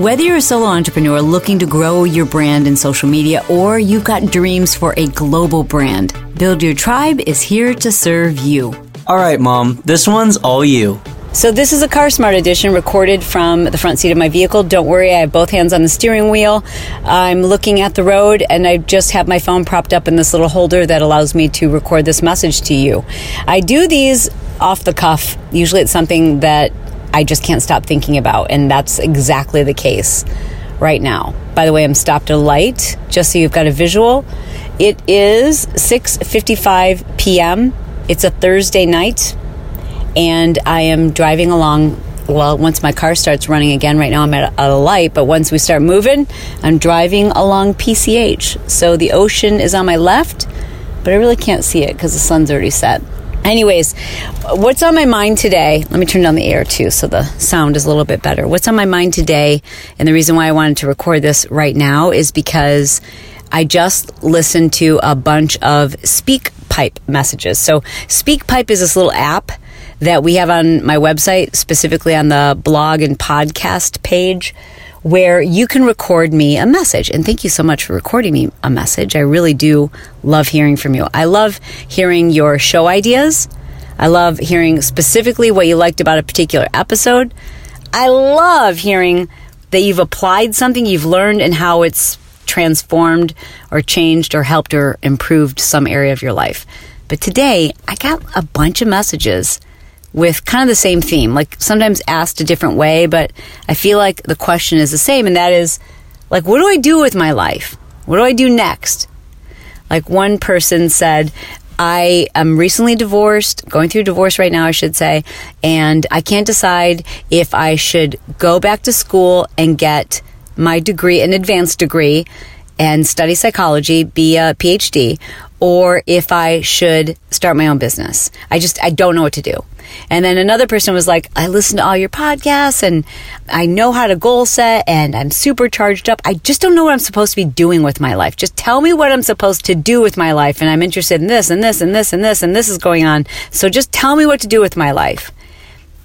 Whether you're a solo entrepreneur looking to grow your brand in social media or you've got dreams for a global brand, Build Your Tribe is here to serve you. All right, Mom, this one's all you. So, this is a Car Smart edition recorded from the front seat of my vehicle. Don't worry, I have both hands on the steering wheel. I'm looking at the road and I just have my phone propped up in this little holder that allows me to record this message to you. I do these off the cuff. Usually, it's something that I just can't stop thinking about. And that's exactly the case right now. By the way, I'm stopped at a light just so you've got a visual. It is 6:55 p.m. It's a Thursday night and I am driving along well, once my car starts running again, right now I'm at a, light, but once we start moving, I'm driving along PCH. So the ocean is on my left, but I really can't see it because the sun's already set. Anyways, what's on my mind today? Let me turn down the air too so the sound is a little bit better. What's on my mind today, and the reason why I wanted to record this right now is because I just listened to a bunch of SpeakPipe messages. So, SpeakPipe is this little app that we have on my website, specifically on the blog and podcast page where you can record me a message. And thank you so much for recording me a message. I really do love hearing from you. I love hearing your show ideas. I love hearing specifically what you liked about a particular episode. I love hearing that you've applied something you've learned and how it's transformed or changed or helped or improved some area of your life. But today, I got a bunch of messages with kind of the same theme, like sometimes asked a different way, but I feel like the question is the same, and that is, like, what do I do with my life? What do I do next? Like one person said, I am recently divorced, going through divorce right now, I should say, and I can't decide if I should go back to school and get my degree, an advanced degree, and study psychology, be a PhD, or if I should start my own business. I just, I don't know what to do. And then another person was like, I listen to all your podcasts and I know how to goal set and I'm super charged up. I just don't know what I'm supposed to be doing with my life. Just tell me what I'm supposed to do with my life. And I'm interested in this and this and this and this and this is going on. So just tell me what to do with my life.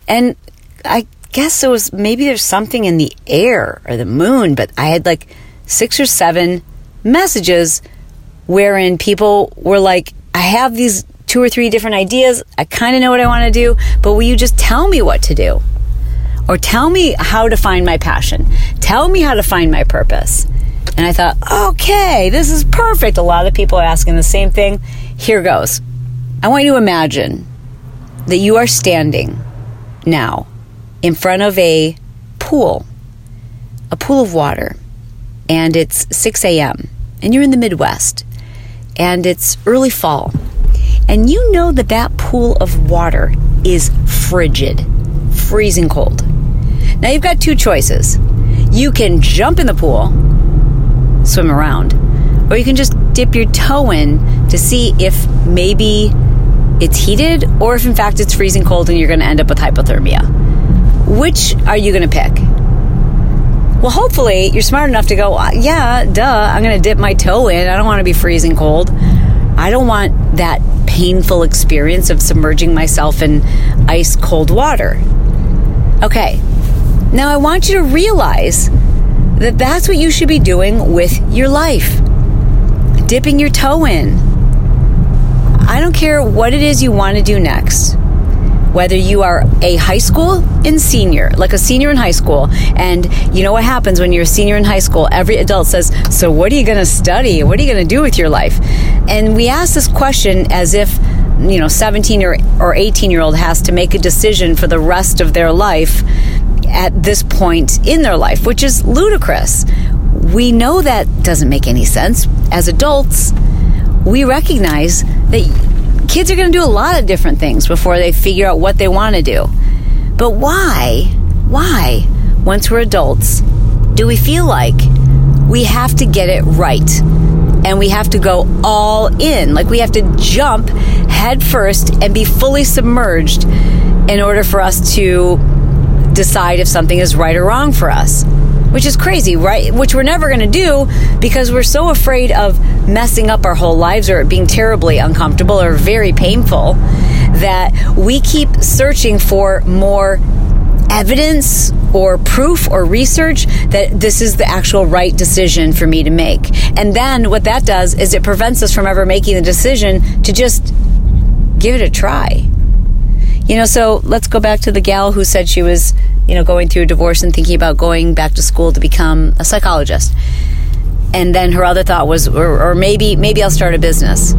And I guess it was maybe there's something in the air or the moon, but I had like six or seven messages wherein people were like, I have these two or three different ideas. I kind of know what I want to do, but will you just tell me what to do? Or tell me how to find my passion. Tell me how to find my purpose. And I thought, okay, this is perfect. A lot of people are asking the same thing. Here goes. I want you to imagine that you are standing now in front of a pool, a pool of water, and it's 6 a.m., and you're in the Midwest, and it's early fall and you know that that pool of water is frigid, freezing cold. Now you've got two choices. You can jump in the pool, swim around, or you can just dip your toe in to see if maybe it's heated or if in fact it's freezing cold and you're going to end up with hypothermia. Which are you going to pick? Well, hopefully you're smart enough to go, uh, yeah, duh, I'm going to dip my toe in. I don't want to be freezing cold. I don't want that painful experience of submerging myself in ice cold water. Okay, now I want you to realize that that's what you should be doing with your life dipping your toe in. I don't care what it is you want to do next whether you are a high school and senior, like a senior in high school, and you know what happens when you're a senior in high school? Every adult says, So, what are you going to study? What are you going to do with your life? And we ask this question as if, you know, 17 or, or 18 year old has to make a decision for the rest of their life at this point in their life, which is ludicrous. We know that doesn't make any sense. As adults, we recognize that kids are going to do a lot of different things before they figure out what they want to do. But why, why, once we're adults, do we feel like we have to get it right and we have to go all in. Like we have to jump head first and be fully submerged in order for us to decide if something is right or wrong for us. Which is crazy, right? Which we're never going to do because we're so afraid of messing up our whole lives or it being terribly uncomfortable or very painful that we keep searching for more evidence or proof or research that this is the actual right decision for me to make. And then what that does is it prevents us from ever making the decision to just give it a try. You know, so let's go back to the gal who said she was, you know, going through a divorce and thinking about going back to school to become a psychologist. And then her other thought was, or, or maybe, maybe I'll start a business.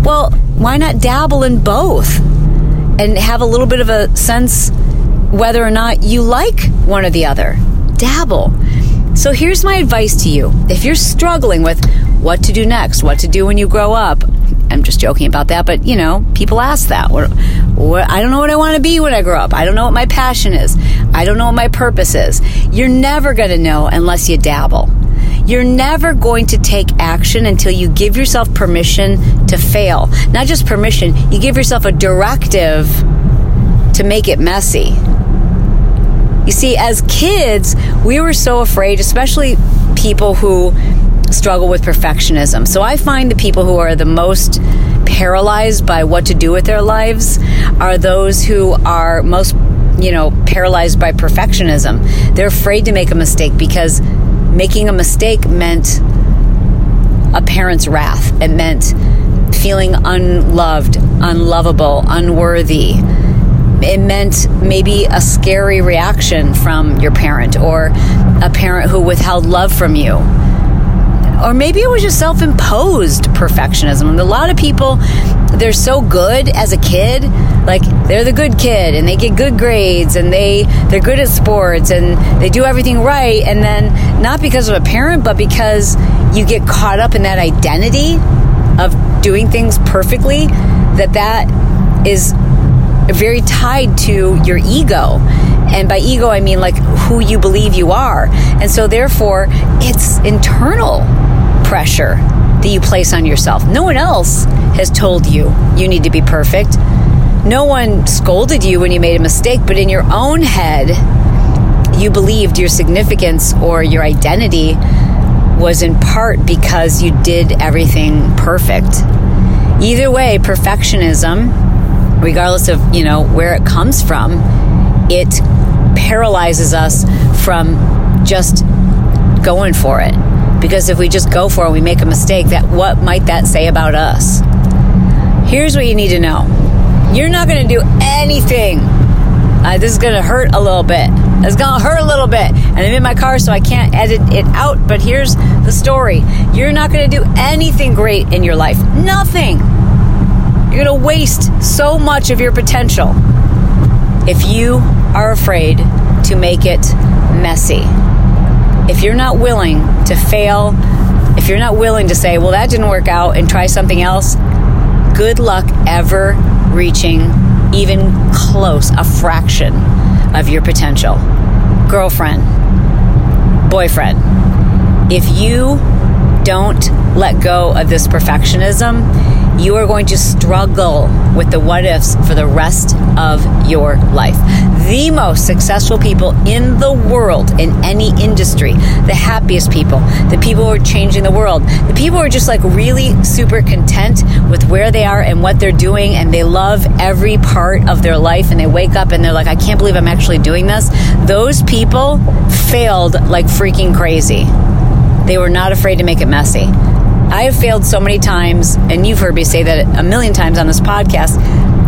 Well, why not dabble in both and have a little bit of a sense whether or not you like one or the other. Dabble. So here's my advice to you. If you're struggling with what to do next, what to do when you grow up, I'm just joking about that, but you know, people ask that. What, what, I don't know what I want to be when I grow up. I don't know what my passion is. I don't know what my purpose is. You're never going to know unless you dabble. You're never going to take action until you give yourself permission to fail. Not just permission, you give yourself a directive to make it messy. You see, as kids, we were so afraid, especially people who struggle with perfectionism. So I find the people who are the most paralyzed by what to do with their lives are those who are most, you know, paralyzed by perfectionism. They're afraid to make a mistake because making a mistake meant a parent's wrath. It meant feeling unloved, unlovable, unworthy it meant maybe a scary reaction from your parent or a parent who withheld love from you. Or maybe it was just self imposed perfectionism. A lot of people, they're so good as a kid. Like they're the good kid and they get good grades and they, they're good at sports and they do everything right. And then not because of a parent, but because you get caught up in that identity of doing things perfectly, that that is very tied to your ego. And by ego, I mean like who you believe you are. And so, therefore, it's internal pressure that you place on yourself. No one else has told you you need to be perfect. No one scolded you when you made a mistake, but in your own head, you believed your significance or your identity was in part because you did everything perfect. Either way, perfectionism regardless of you know where it comes from it paralyzes us from just going for it because if we just go for it we make a mistake that what might that say about us? Here's what you need to know. You're not going to do anything. Uh, this is going to hurt a little bit. It's going to hurt a little bit. And i'm in my car so i can't edit it out but here's the story. You're not going to do anything great in your life. Nothing. You're going to waste so much of your potential if you are afraid to make it messy. If you're not willing to fail, if you're not willing to say, well, that didn't work out and try something else, good luck ever reaching even close, a fraction of your potential. Girlfriend, boyfriend, if you don't let go of this perfectionism, you are going to struggle with the what ifs for the rest of your life. The most successful people in the world, in any industry, the happiest people, the people who are changing the world, the people who are just like really super content with where they are and what they're doing, and they love every part of their life, and they wake up and they're like, I can't believe I'm actually doing this. Those people failed like freaking crazy. They were not afraid to make it messy. I have failed so many times, and you've heard me say that a million times on this podcast.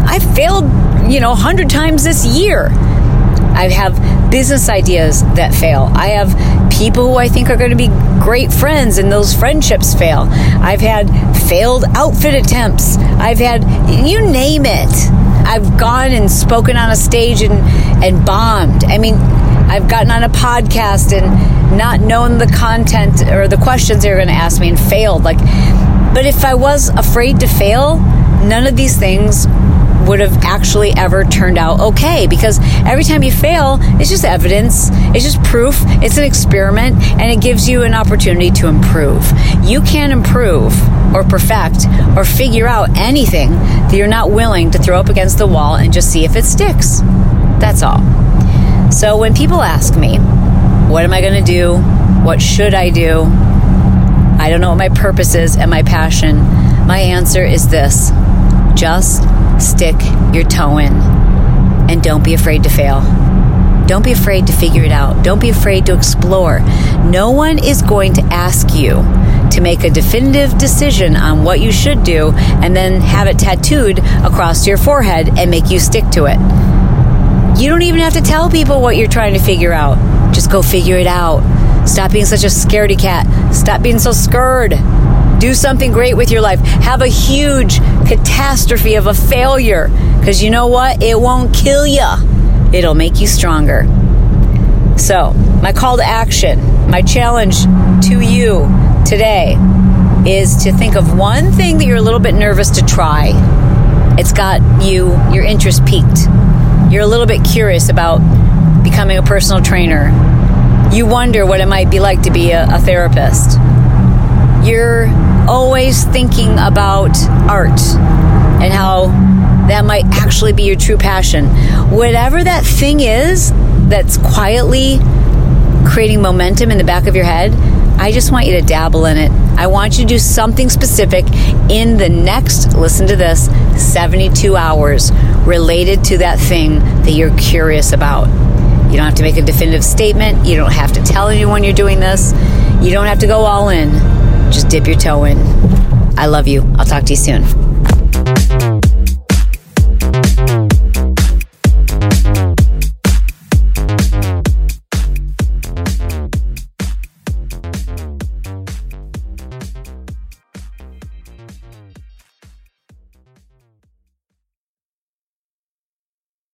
I've failed, you know, a hundred times this year. I have business ideas that fail. I have people who I think are going to be great friends, and those friendships fail. I've had failed outfit attempts. I've had, you name it. I've gone and spoken on a stage and, and bombed. I mean, I've gotten on a podcast and not known the content or the questions they were going to ask me and failed. Like, but if I was afraid to fail, none of these things would have actually ever turned out okay because every time you fail, it's just evidence, it's just proof, it's an experiment, and it gives you an opportunity to improve. You can't improve or perfect or figure out anything that you're not willing to throw up against the wall and just see if it sticks. That's all. So when people ask me, what am I going to do? What should I do? I don't know what my purpose is and my passion. My answer is this just stick your toe in and don't be afraid to fail. Don't be afraid to figure it out. Don't be afraid to explore. No one is going to ask you to make a definitive decision on what you should do and then have it tattooed across your forehead and make you stick to it. You don't even have to tell people what you're trying to figure out. Just go figure it out. Stop being such a scaredy cat. Stop being so scared. Do something great with your life. Have a huge catastrophe of a failure. Because you know what? It won't kill you, it'll make you stronger. So, my call to action, my challenge to you today is to think of one thing that you're a little bit nervous to try. It's got you, your interest peaked. You're a little bit curious about becoming a personal trainer. You wonder what it might be like to be a, a therapist. You're always thinking about art and how that might actually be your true passion. Whatever that thing is that's quietly creating momentum in the back of your head, I just want you to dabble in it. I want you to do something specific in the next, listen to this, 72 hours related to that thing that you're curious about. You don't have to make a definitive statement. You don't have to tell anyone you're doing this. You don't have to go all in. Just dip your toe in. I love you. I'll talk to you soon.